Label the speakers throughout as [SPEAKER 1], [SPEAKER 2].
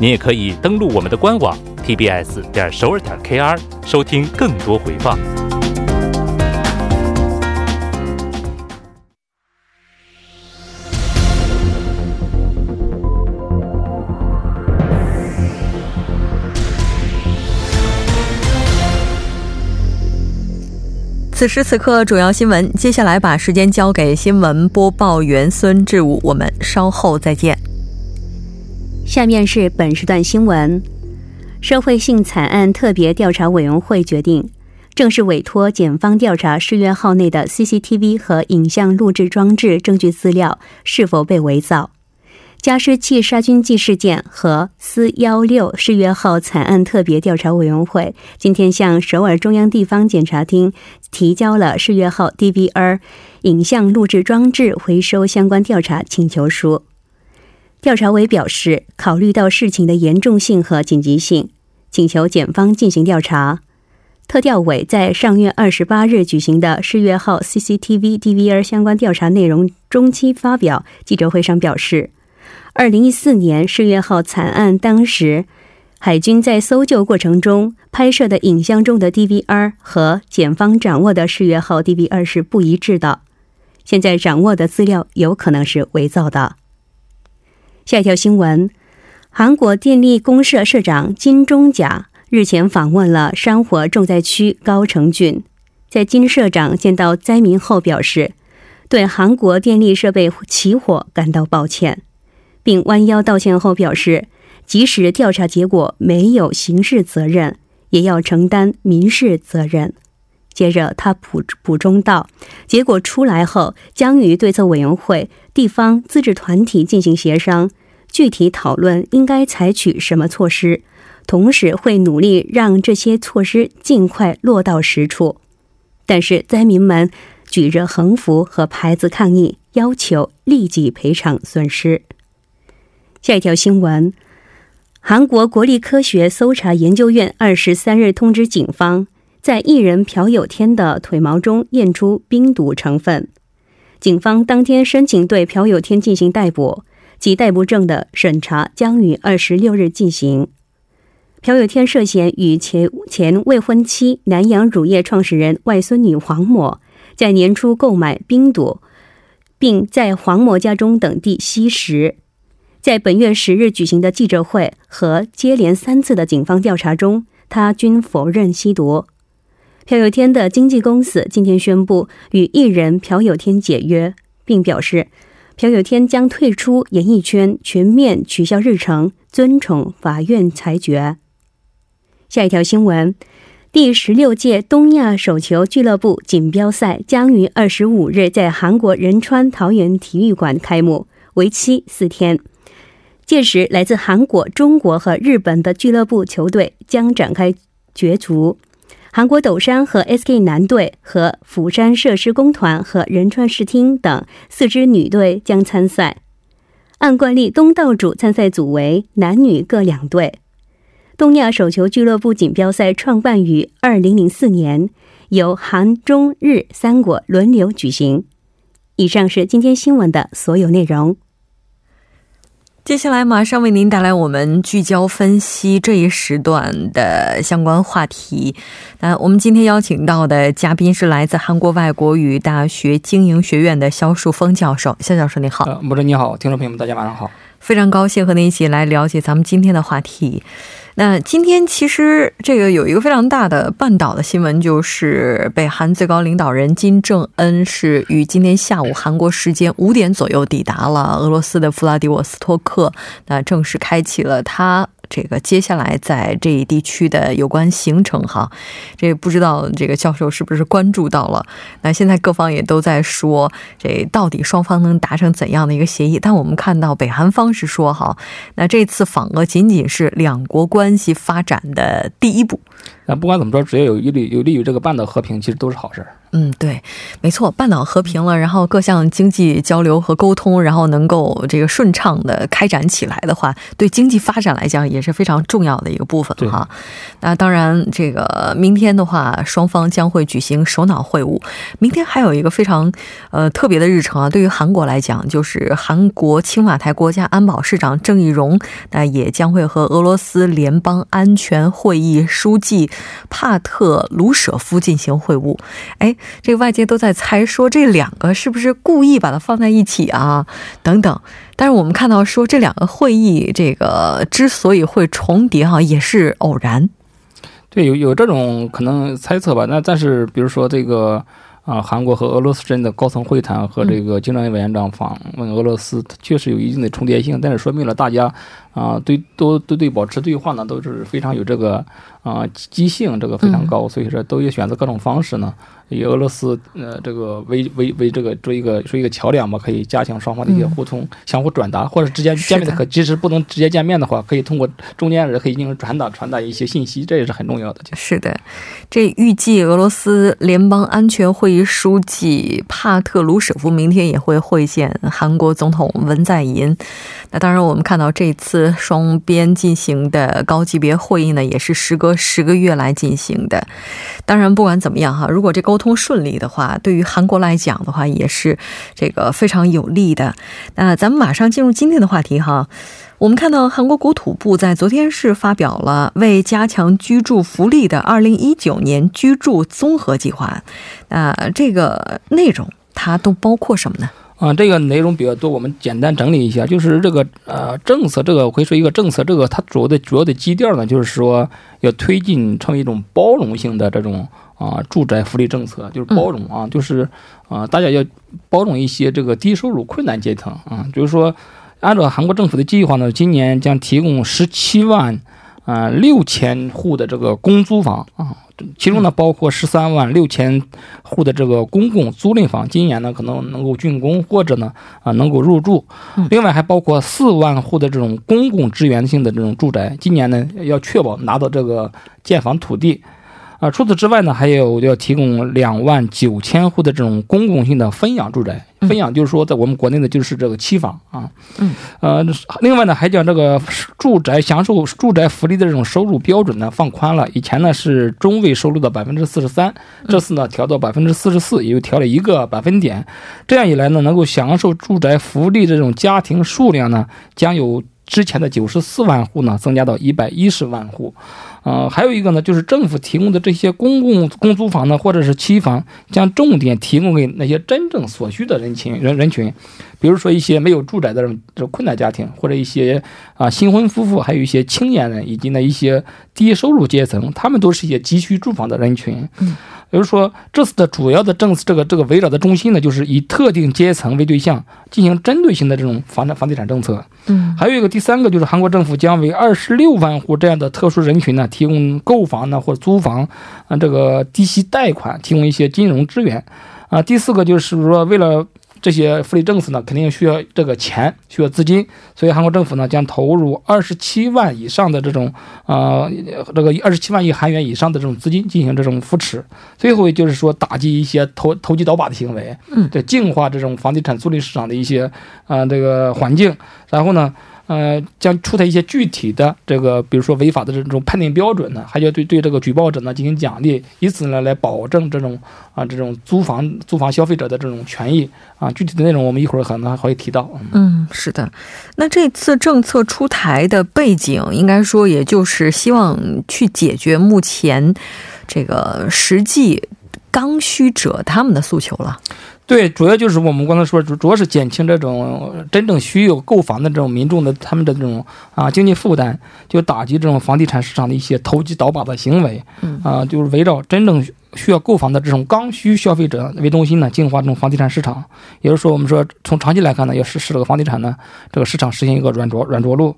[SPEAKER 1] 您也可以登录我们的官网 tbs 点首尔点 kr 收听更多回放。
[SPEAKER 2] 此时此刻，主要新闻。接下来把时间交给新闻播报员孙志武，我们稍后再见。
[SPEAKER 3] 下面是本时段新闻：社会性惨案特别调查委员会决定正式委托检方调查世越号内的 CCTV 和影像录制装置证据资料是否被伪造。加湿器杀菌剂事件和四幺六世越号惨案特别调查委员会今天向首尔中央地方检察厅提交了世越号 DVR 影像录制装置回收相关调查请求书。调查委表示，考虑到事情的严重性和紧急性，请求检方进行调查。特调委在上月二十八日举行的世越号 CCTV DVR 相关调查内容中期发表记者会上表示，二零一四年世越号惨案当时，海军在搜救过程中拍摄的影像中的 DVR 和检方掌握的世越号 DVR 是不一致的，现在掌握的资料有可能是伪造的。下一条新闻：韩国电力公社社长金钟甲日前访问了山火重灾区高城郡，在金社长见到灾民后表示，对韩国电力设备起火感到抱歉，并弯腰道歉后表示，即使调查结果没有刑事责任，也要承担民事责任。接着，他补补充道：“结果出来后，将与对策委员会、地方自治团体进行协商。”具体讨论应该采取什么措施，同时会努力让这些措施尽快落到实处。但是灾民们举着横幅和牌子抗议，要求立即赔偿损失。下一条新闻：韩国国立科学搜查研究院二十三日通知警方，在艺人朴有天的腿毛中验出冰毒成分。警方当天申请对朴有天进行逮捕。及逮捕证的审查将于二十六日进行。朴有天涉嫌与前前未婚妻南洋乳业创始人外孙女黄某在年初购买冰毒，并在黄某家中等地吸食。在本月十日举行的记者会和接连三次的警方调查中，他均否认吸毒。朴有天的经纪公司今天宣布与艺人朴有天解约，并表示。朴有天将退出演艺圈，全面取消日程，尊重法院裁决。下一条新闻：第十六届东亚手球俱乐部锦标赛将于二十五日在韩国仁川桃园体育馆开幕，为期四天。届时，来自韩国、中国和日本的俱乐部球队将展开角逐。韩国斗山和 SK 男队和釜山设施工团和仁川视听等四支女队将参赛。按惯例，东道主参赛组为男女各两队。东亚手球俱乐部锦标赛创办于二零零四年，由韩、中、日三国轮流举行。以上是今天新闻的所有内容。
[SPEAKER 2] 接下来马上为您带来我们聚焦分析这一时段的相关话题。那我们今天邀请到的嘉宾是来自韩国外国语大学经营学院的肖树峰教授。肖教授，你好。
[SPEAKER 4] 呃，穆哲你好，听众朋友们，大家晚上好。
[SPEAKER 2] 非常高兴和您一起来了解咱们今天的话题。那今天其实这个有一个非常大的半岛的新闻，就是北韩最高领导人金正恩是于今天下午韩国时间五点左右抵达了俄罗斯的弗拉迪沃斯托克，那正式开启了他。这个接下来在这一地区的有关行程哈，这不知道这个教授是不是关注到了？那现在各方也都在说，这到底双方能达成怎样的一个协议？但我们看到北韩方是说哈，那这次访俄仅仅是两国关系发展的第一步。
[SPEAKER 4] 那不管怎么说，只要有利有利于这个半岛和平，其实都是好事儿。
[SPEAKER 2] 嗯，对，没错，半岛和平了，然后各项经济交流和沟通，然后能够这个顺畅的开展起来的话，对经济发展来讲也是非常重要的一个部分哈。那当然，这个明天的话，双方将会举行首脑会晤。明天还有一个非常呃特别的日程啊，对于韩国来讲，就是韩国青瓦台国家安保市长郑义溶，那也将会和俄罗斯联邦安全会议书记帕特鲁舍夫进行会晤。哎。这个外界都在猜说这两个是不是故意把它放在一起啊？等等。但是我们看到说这两个会议，这个之所以会重叠哈，也是偶然。
[SPEAKER 4] 对，有有这种可能猜测吧。那但是比如说这个啊，韩国和俄罗斯之间的高层会谈和这个金正恩委员长访问俄罗斯，确实有一定的重叠性。但是说明了大家啊，对都都对保持对话呢，都是非常有这个啊积极性，这个非常高。所以说都有选择各种方式呢。以俄罗斯呃这个为为为这个做一个做一个桥梁吧，可以加强双方的一些互通、相互转达，或者直接见面的可即使不能直接见面的话，可以通过中间人可以进行传达传达一些信息，这也是很重要的。
[SPEAKER 2] 是的，这预计俄罗斯联邦安全会议书记帕特鲁舍夫明天也会会见韩国总统文在寅。那当然，我们看到这次双边进行的高级别会议呢，也是时隔十个月来进行的。当然，不管怎么样哈，如果这沟通顺利的话，对于韩国来讲的话，也是这个非常有利的。那咱们马上进入今天的话题哈。我们看到韩国国土部在昨天是发表了为加强居住福利的二零一九年居住综合计划。那这个内容它都包括什么呢？
[SPEAKER 4] 啊，这个内容比较多，我们简单整理一下，就是这个呃政策，这个我可以说一个政策，这个它主要的主要的基调呢，就是说要推进成为一种包容性的这种啊住宅福利政策，就是包容啊，就是啊大家要包容一些这个低收入困难阶层啊，就是说按照韩国政府的计划呢，今年将提供十七万啊六千户的这个公租房啊。其中呢，包括十三万六千户的这个公共租赁房，今年呢可能能够竣工，或者呢啊能够入住。另外还包括四万户的这种公共支援性的这种住宅，今年呢要确保拿到这个建房土地。啊，除此之外呢，还有要提供两万九千户的这种公共性的分养住宅。分养就是说，在我们国内呢，就是这个期房啊。嗯。呃，另外呢，还将这个住宅享受住宅福利的这种收入标准呢放宽了。以前呢是中位收入的百分之四十三，这次呢调到百分之四十四，也就调了一个百分点。这样一来呢，能够享受住宅福利这种家庭数量呢，将有之前的九十四万户呢，增加到一百一十万户。呃，还有一个呢，就是政府提供的这些公共公租房呢，或者是期房，将重点提供给那些真正所需的人群人人群，比如说一些没有住宅的这种困难家庭，或者一些啊新婚夫妇，还有一些青年人，以及呢一些低收入阶层，他们都是一些急需住房的人群。嗯。比如说，这次的主要的政策，这个这个围绕的中心呢，就是以特定阶层为对象，进行针对性的这种房产房地产政策。嗯，还有一个第三个就是韩国政府将为二十六万户这样的特殊人群呢，提供购房呢或者租房啊这个低息贷款，提供一些金融支援。啊，第四个就是说为了。这些福利政策呢，肯定需要这个钱，需要资金，所以韩国政府呢将投入二十七万以上的这种，呃，这个二十七万亿韩元以上的这种资金进行这种扶持。最后就是说打击一些投投机倒把的行为，嗯，对，净化这种房地产租赁市场的一些，啊，这个环境。然后呢？呃，将出台一些具体的这个，比如说违法的这种判定标准呢，还要对对这个举报者呢进行奖励，以此呢来保证这种啊这种租房租房消费者的这种权益啊。具体的内容我们一会儿可能还会提到。
[SPEAKER 2] 嗯，是的。那这次政策出台的背景，应该说也就是希望去解决目前这个实际刚需者他们的诉求了。
[SPEAKER 4] 对，主要就是我们刚才说，主主要是减轻这种真正需要购房的这种民众的他们的这种啊经济负担，就打击这种房地产市场的一些投机倒把的行为，啊，就是围绕真正需要购房的这种刚需消费者为中心呢，净化这种房地产市场。也就是说，我们说从长期来看呢，要使使这个房地产呢这个市场实现一个软着软着陆。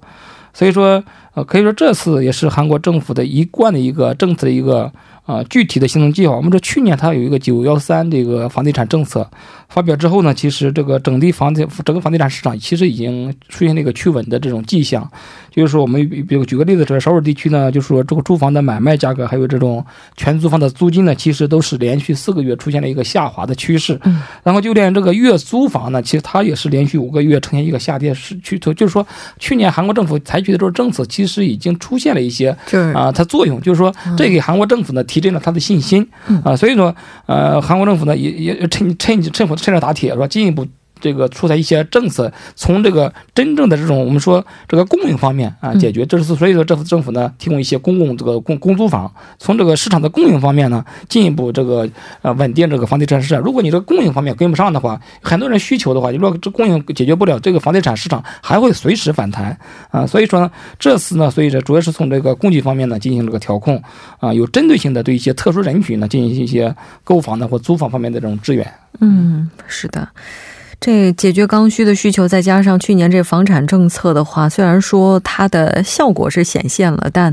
[SPEAKER 4] 所以说，呃，可以说这次也是韩国政府的一贯的一个政策的一个。啊，具体的行动计划，我们说去年它有一个九幺三这个房地产政策发表之后呢，其实这个整地房地整个房地产市场其实已经出现了一个趋稳的这种迹象。就是说，我们比如举个例子，这个首尔地区呢，就是说这个住房的买卖价格，还有这种全租房的租金呢，其实都是连续四个月出现了一个下滑的趋势。嗯。然后就连这个月租房呢，其实它也是连续五个月呈现一个下跌是趋势。就是说，去年韩国政府采取的这种政策，其实已经出现了一些啊，它作用。就是说，这给韩国政府呢。提振了他的信心啊，所以说，呃，韩国政府呢也也趁趁趁趁趁热打铁，说进一步。这个出台一些政策，从这个真正的这种我们说这个供应方面啊解决，这是所以说政府政府呢提供一些公共这个公公租房，从这个市场的供应方面呢进一步这个呃稳定这个房地产市场。如果你这个供应方面跟不上的话，很多人需求的话，你如果这供应解决不了，这个房地产市场还会随时反弹啊。所以说呢，这次呢，所以说主要是从这个供给方面呢进行这个调控啊，有针对性的对一些特殊人群呢进行一些购房的或租房方面的这种支援。
[SPEAKER 2] 嗯，是的。这解决刚需的需求，再加上去年这房产政策的话，虽然说它的效果是显现了，但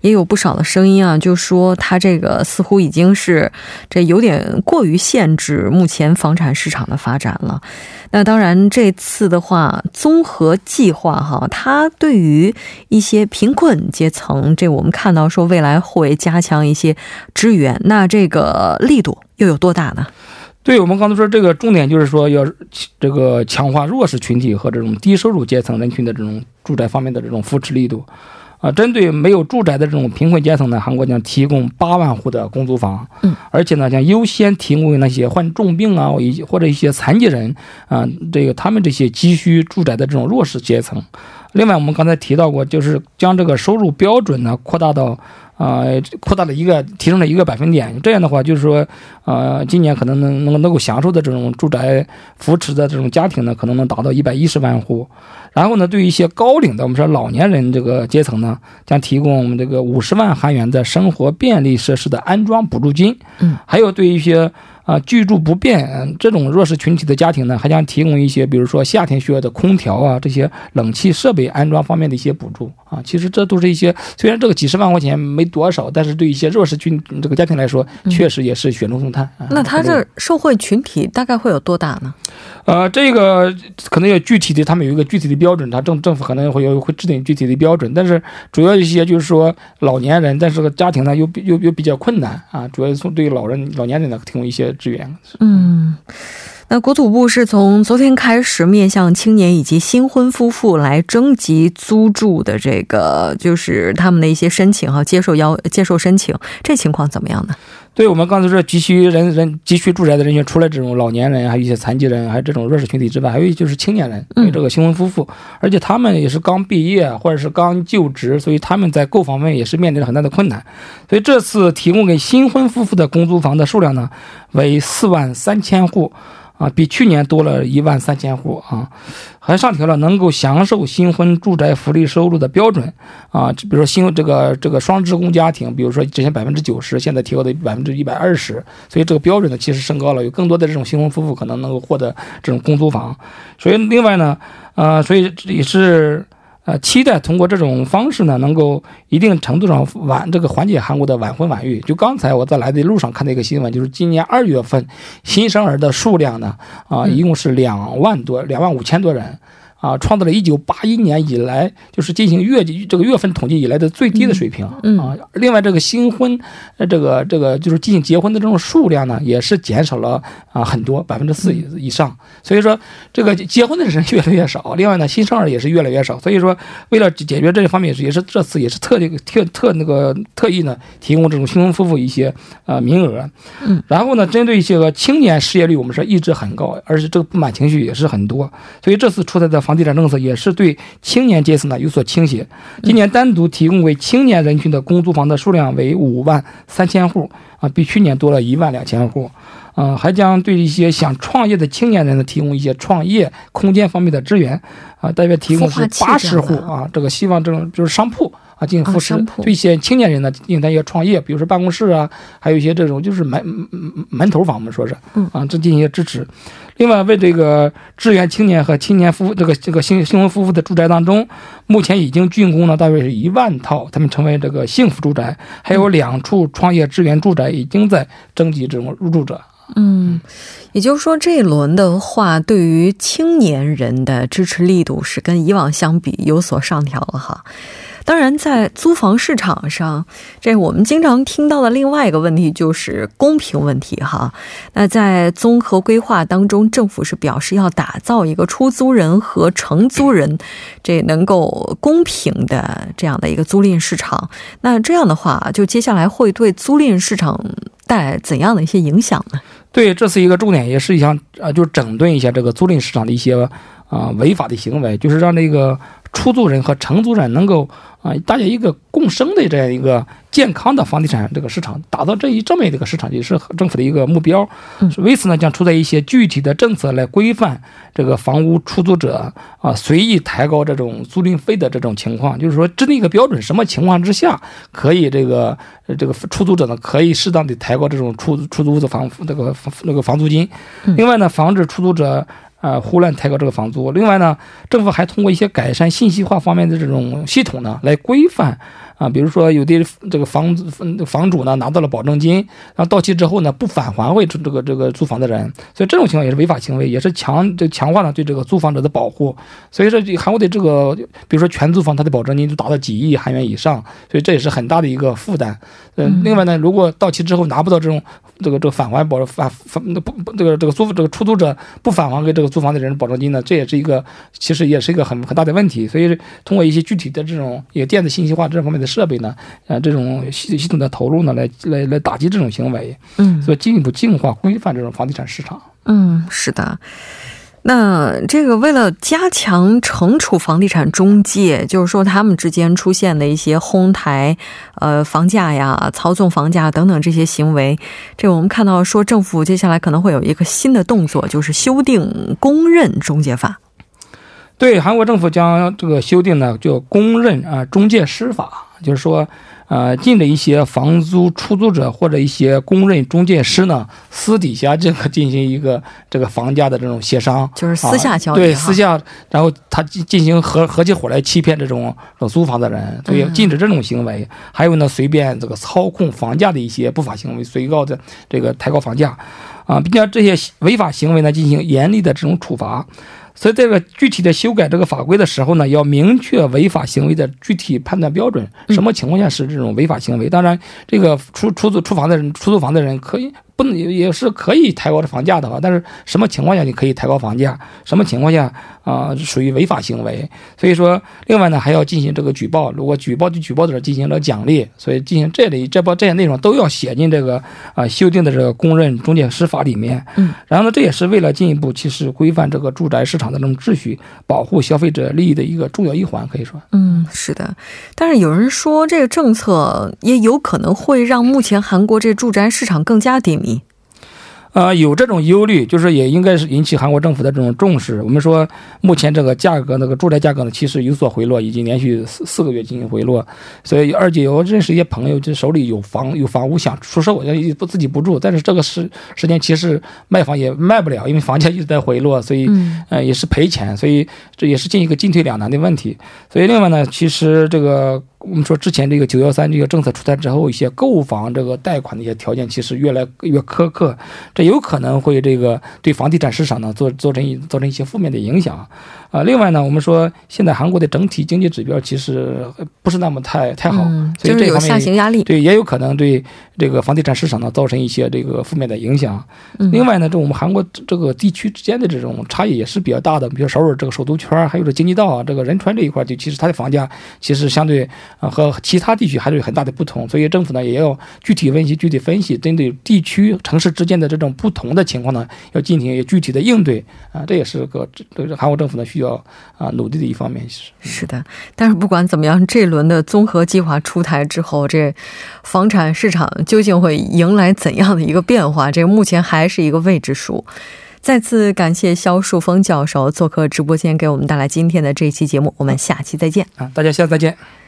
[SPEAKER 2] 也有不少的声音啊，就说它这个似乎已经是这有点过于限制目前房产市场的发展了。那当然，这次的话，综合计划哈，它对于一些贫困阶层，这我们看到说未来会加强一些支援，那这个力度又有多大呢？
[SPEAKER 4] 对我们刚才说这个重点就是说要这个强化弱势群体和这种低收入阶层人群的这种住宅方面的这种扶持力度，啊，针对没有住宅的这种贫困阶层呢，韩国将提供八万户的公租房，嗯，而且呢将优先提供给那些患重病啊，以及或者一些残疾人啊，这个他们这些急需住宅的这种弱势阶层。另外，我们刚才提到过，就是将这个收入标准呢扩大到。呃，扩大了一个，提升了一个百分点。这样的话，就是说，呃，今年可能能能能够享受的这种住宅扶持的这种家庭呢，可能能达到一百一十万户。然后呢，对于一些高龄的，我们说老年人这个阶层呢，将提供我们这个五十万韩元的生活便利设施的安装补助金。嗯，还有对一些。啊，居住不便这种弱势群体的家庭呢，还将提供一些，比如说夏天需要的空调啊，这些冷气设备安装方面的一些补助。啊。其实这都是一些，虽然这个几十万块钱没多少，但是对一些弱势群这个家庭来说，确实也是雪中送炭。
[SPEAKER 2] 那他这受惠群体大概会有多大呢？
[SPEAKER 4] 呃，这个可能要具体的，他们有一个具体的标准，他政政府可能会有会制定具体的标准。但是主要一些就是说老年人，但是个家庭呢又又又比较困难啊，主要是对老人老年人呢提供一些。支援。
[SPEAKER 2] 嗯，那国土部是从昨天开始面向青年以及新婚夫妇来征集租住的这个，就是他们的一些申请哈，接受要接受申请，这情况怎么样呢？
[SPEAKER 4] 对我们刚才说急需人人急需住宅的人群，除了这种老年人，还有一些残疾人，还有这种弱势群体之外，还有就是青年人，有这个新婚夫妇，而且他们也是刚毕业或者是刚就职，所以他们在购房方面也是面临着很大的困难。所以这次提供给新婚夫妇的公租房的数量呢，为四万三千户。啊，比去年多了一万三千户啊，还上调了能够享受新婚住宅福利收入的标准啊，比如说新这个这个双职工家庭，比如说之前百分之九十，现在提高到百分之一百二十，所以这个标准呢其实升高了，有更多的这种新婚夫妇可能能够获得这种公租房，所以另外呢，呃，所以也是。呃，期待通过这种方式呢，能够一定程度上缓这个缓解韩国的晚婚晚育。就刚才我在来的路上看到一个新闻，就是今年二月份新生儿的数量呢，啊，一共是两万多，两万五千多人。啊，创造了一九八一年以来就是进行月这个月份统计以来的最低的水平啊。另外，这个新婚，呃，这个这个就是进行结婚的这种数量呢，也是减少了啊很多，百分之四以以上。所以说，这个结婚的人越来越少。另外呢，新生儿也是越来越少。所以说，为了解决这一方面，也是这次也是特地特特那个特意呢，提供这种新婚夫妇一些呃名额。嗯。然后呢，针对一些个青年失业率，我们说一直很高，而且这个不满情绪也是很多。所以这次出台的。房地产政策也是对青年阶层呢有所倾斜。今年单独提供给青年人群的公租房的数量为五万三千户啊，比去年多了一万两千户。呃，还将对一些想创业的青年人呢提供一些创业空间方面的支援，啊，大约提供是八十户啊，这个希望这种就是商铺。啊，进行扶持，对一些青年人呢，进行他一些创业，比如说办公室啊，还有一些这种就是门门头房，我们说是，啊，这进行一些支持。另外，为这个支援青年和青年夫这个这个新新婚夫妇的住宅当中，目前已经竣工了大约是一万套，他们成为这个幸福住宅，还有两处创业支援住宅已经在征集这种入住者。
[SPEAKER 2] 嗯，也就是说，这一轮的话，对于青年人的支持力度是跟以往相比有所上调了哈。当然，在租房市场上，这我们经常听到的另外一个问题就是公平问题哈。那在综合规划当中，政府是表示要打造一个出租人和承租人这能够公平的这样的一个租赁市场。那这样的话，就接下来会对租赁市场带来怎样的一些影响呢？
[SPEAKER 4] 对，这是一个重点，也是一项呃，就整顿一下这个租赁市场的一些啊违法的行为，就是让这个出租人和承租人能够。啊，大家一个共生的这样一个健康的房地产这个市场，打造这一这么一个市场，也是政府的一个目标。为此呢，将出台一些具体的政策来规范这个房屋出租者啊随意抬高这种租赁费的这种情况。就是说，制定一个标准，什么情况之下可以这个这个出租者呢可以适当的抬高这种出出租的房这个那个房租金。另外呢，防止出租者。啊，胡乱抬高这个房租。另外呢，政府还通过一些改善信息化方面的这种系统呢，来规范。啊，比如说有的这个房子房主呢拿到了保证金，然后到期之后呢不返还给这个这个租房的人，所以这种情况也是违法行为，也是强这强化了对这个租房者的保护。所以说韩国的这个，比如说全租房，它的保证金就达到几亿韩元以上，所以这也是很大的一个负担。嗯，另外呢，如果到期之后拿不到这种这个这个返还保返返不不这个这个租这个出租者不返还给这个租房的人保证金呢，这也是一个其实也是一个很很大的问题。所以通过一些具体的这种也电子信息化这方面的。设备呢？呃，这种系系统的投入呢，来来来打击这种行为，嗯，所以进一步净化规范这种房地产市场。
[SPEAKER 2] 嗯，是的。那这个为了加强惩处房地产中介，就是说他们之间出现的一些哄抬呃房价呀、操纵房价等等这些行为，这我们看到说政府接下来可能会有一个新的动作，就是修订公认中介法。
[SPEAKER 4] 对，韩国政府将这个修订呢，就公认啊中介师法，就是说，呃，禁止一些房租出租者或者一些公认中介师呢，私底下这个进行一个这个房价的这种协商，
[SPEAKER 2] 就是私下交易，
[SPEAKER 4] 对，私下，然后他进进行合合起伙来欺骗这种租房的人，所以禁止这种行为。还有呢，随便这个操控房价的一些不法行为，随高的这个抬高房价，啊，并将这些违法行为呢进行严厉的这种处罚。所以，这个具体的修改这个法规的时候呢，要明确违法行为的具体判断标准，什么情况下是这种违法行为？当然，这个出出租出房的人，出租房的人可以。不能也是可以抬高这房价的话，但是什么情况下你可以抬高房价？什么情况下啊属于违法行为？所以说，另外呢还要进行这个举报，如果举报对举报者进行了奖励，所以进行这里这包这些内容都要写进这个啊修订的这个公认中介师法里面。嗯，然后呢，这也是为了进一步其实规范这个住宅市场的这种秩序，保护消费者利益的一个重要一环，可以说。
[SPEAKER 2] 嗯，是的。但是有人说，这个政策也有可能会让目前韩国这住宅市场更加低迷。
[SPEAKER 4] 呃，有这种忧虑，就是也应该是引起韩国政府的这种重视。我们说，目前这个价格，那个住宅价格呢，其实有所回落，已经连续四四个月进行回落。所以，二姐我认识一些朋友，就手里有房有房屋想出售，要不自己不住，但是这个时时间其实卖房也卖不了，因为房价一直在回落，所以呃也是赔钱，所以这也是进一个进退两难的问题。所以，另外呢，其实这个。我们说之前这个九幺三这个政策出台之后，一些购房这个贷款的一些条件其实越来越苛刻，这有可能会这个对房地产市场呢做造成一造成一些负面的影响。啊，另外呢，我们说现在韩国的整体经济指标其实不是那么太太好，所以这方面
[SPEAKER 2] 压力
[SPEAKER 4] 对也有可能对这个房地产市场呢造成一些这个负面的影响。另外呢，这我们韩国这个地区之间的这种差异也是比较大的，比如首尔这个首都圈，还有这京畿道啊，这个仁川这一块，就其实它的房价其实相对啊和其他地区还是有很大的不同，所以政府呢也要具体分析、具体分析，针对地区城市之间的这种不同的情况呢，要进行具体的应对啊，这也是个这个韩国政府呢需要啊努力的一方面。是
[SPEAKER 2] 是的，但是不管怎么样，这轮的综合计划出台之后，这房产市场究竟会迎来怎样的一个变化？这个目前还是一个未知数。再次感谢肖树峰教授做客直播间，给我们带来今天的这一期节目。我们下期再见
[SPEAKER 4] 啊！大家下次再见。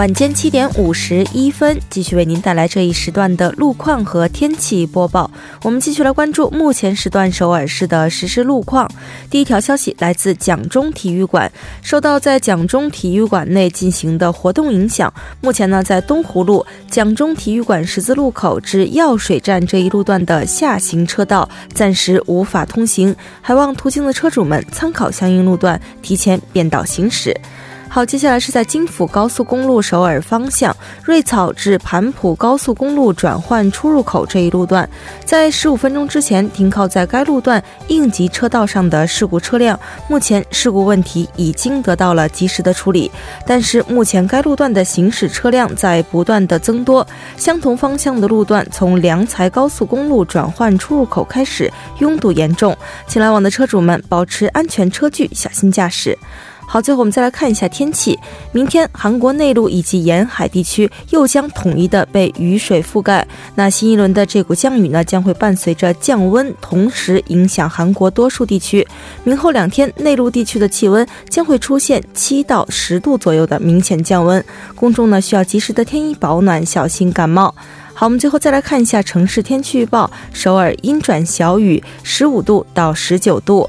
[SPEAKER 5] 晚间七点五十一分，继续为您带来这一时段的路况和天气播报。我们继续来关注目前时段首尔市的实时路况。第一条消息来自蒋中体育馆，受到在蒋中体育馆内进行的活动影响，目前呢，在东湖路蒋中体育馆十字路口至药水站这一路段的下行车道暂时无法通行，还望途经的车主们参考相应路段，提前变道行驶。好，接下来是在京釜高速公路首尔方向瑞草至盘浦高速公路转换出入口这一路段，在十五分钟之前停靠在该路段应急车道上的事故车辆，目前事故问题已经得到了及时的处理。但是目前该路段的行驶车辆在不断的增多，相同方向的路段从良才高速公路转换出入口开始拥堵严重，请来往的车主们保持安全车距，小心驾驶。好，最后我们再来看一下天气。明天韩国内陆以及沿海地区又将统一的被雨水覆盖。那新一轮的这股降雨呢，将会伴随着降温，同时影响韩国多数地区。明后两天，内陆地区的气温将会出现七到十度左右的明显降温。公众呢需要及时的添衣保暖，小心感冒。好，我们最后再来看一下城市天气预报：首尔阴转小雨，十五度到十九度。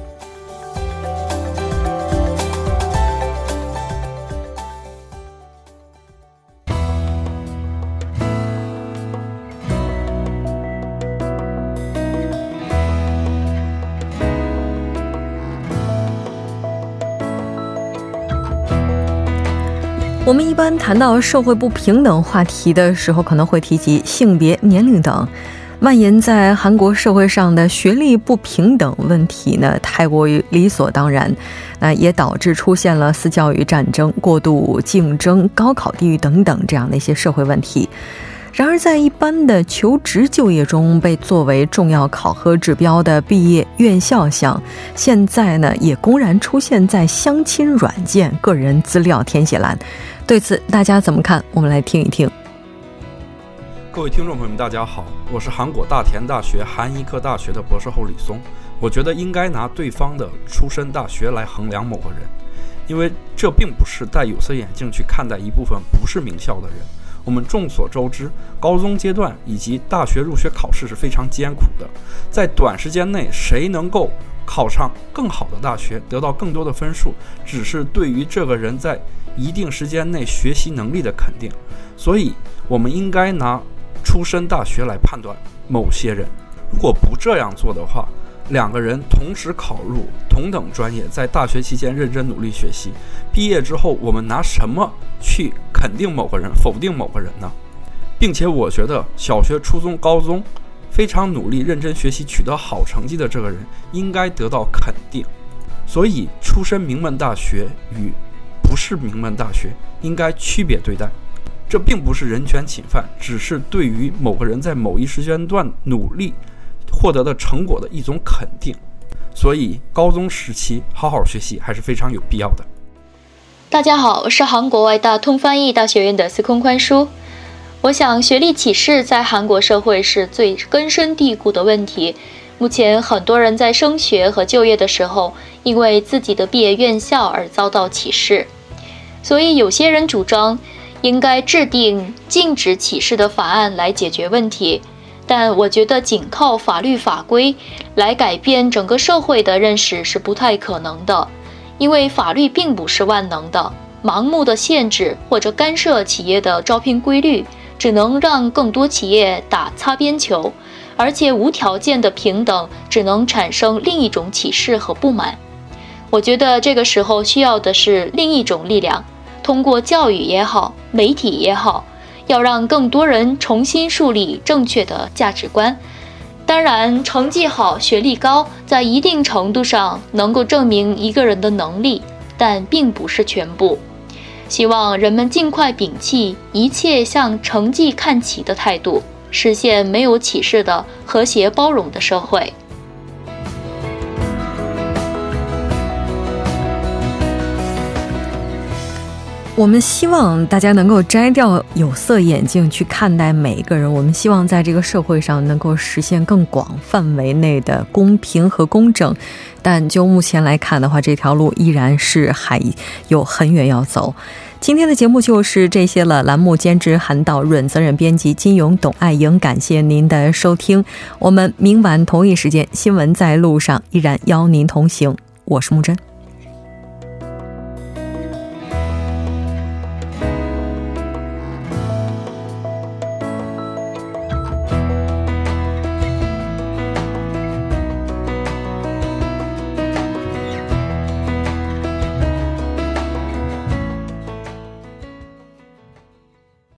[SPEAKER 2] 我们一般谈到社会不平等话题的时候，可能会提及性别、年龄等。蔓延在韩国社会上的学历不平等问题呢，太过于理所当然，那也导致出现了私教育战争、过度竞争、高考地域等等这样的一些社会问题。然而，在一般的求职就业中，被作为重要考核指标的毕业院校项，现在呢也公然出现在相亲软件个人资料填写栏。对此，大家怎么看？我们来听一听。
[SPEAKER 6] 各位听众朋友们，大家好，我是韩国大田大学韩医科大学的博士后李松。我觉得应该拿对方的出身大学来衡量某个人，因为这并不是戴有色眼镜去看待一部分不是名校的人。我们众所周知，高中阶段以及大学入学考试是非常艰苦的，在短时间内谁能够考上更好的大学，得到更多的分数，只是对于这个人在一定时间内学习能力的肯定。所以，我们应该拿出身大学来判断某些人。如果不这样做的话，两个人同时考入同等专业，在大学期间认真努力学习，毕业之后我们拿什么去肯定某个人、否定某个人呢？并且我觉得小学、初中、高中非常努力、认真学习、取得好成绩的这个人应该得到肯定。所以，出身名门大学与不是名门大学应该区别对待。这并不是人权侵犯，只是对于某个人在某一时间段努力。获得的成果的一种肯定，所以高中时期好好学习还是非常有必要的。
[SPEAKER 7] 大家好，我是韩国外大通翻译大学院的司空宽书。我想，学历歧视在韩国社会是最根深蒂固的问题。目前，很多人在升学和就业的时候，因为自己的毕业院校而遭到歧视。所以，有些人主张应该制定禁止歧视的法案来解决问题。但我觉得仅靠法律法规来改变整个社会的认识是不太可能的，因为法律并不是万能的。盲目的限制或者干涉企业的招聘规律，只能让更多企业打擦边球，而且无条件的平等只能产生另一种歧视和不满。我觉得这个时候需要的是另一种力量，通过教育也好，媒体也好，要让更多人重新树立正确的价值观。当然，成绩好、学历高，在一定程度上能够证明一个人的能力，但并不是全部。希望人们尽快摒弃一切向成绩看齐的态度，实现没有歧视的和谐包容的社会。
[SPEAKER 2] 我们希望大家能够摘掉有色眼镜去看待每一个人。我们希望在这个社会上能够实现更广范围内的公平和公正。但就目前来看的话，这条路依然是还有很远要走。今天的节目就是这些了。栏目监制韩道润，责任编辑金勇、董爱莹。感谢您的收听。我们明晚同一时间，新闻在路上依然邀您同行。我是木真。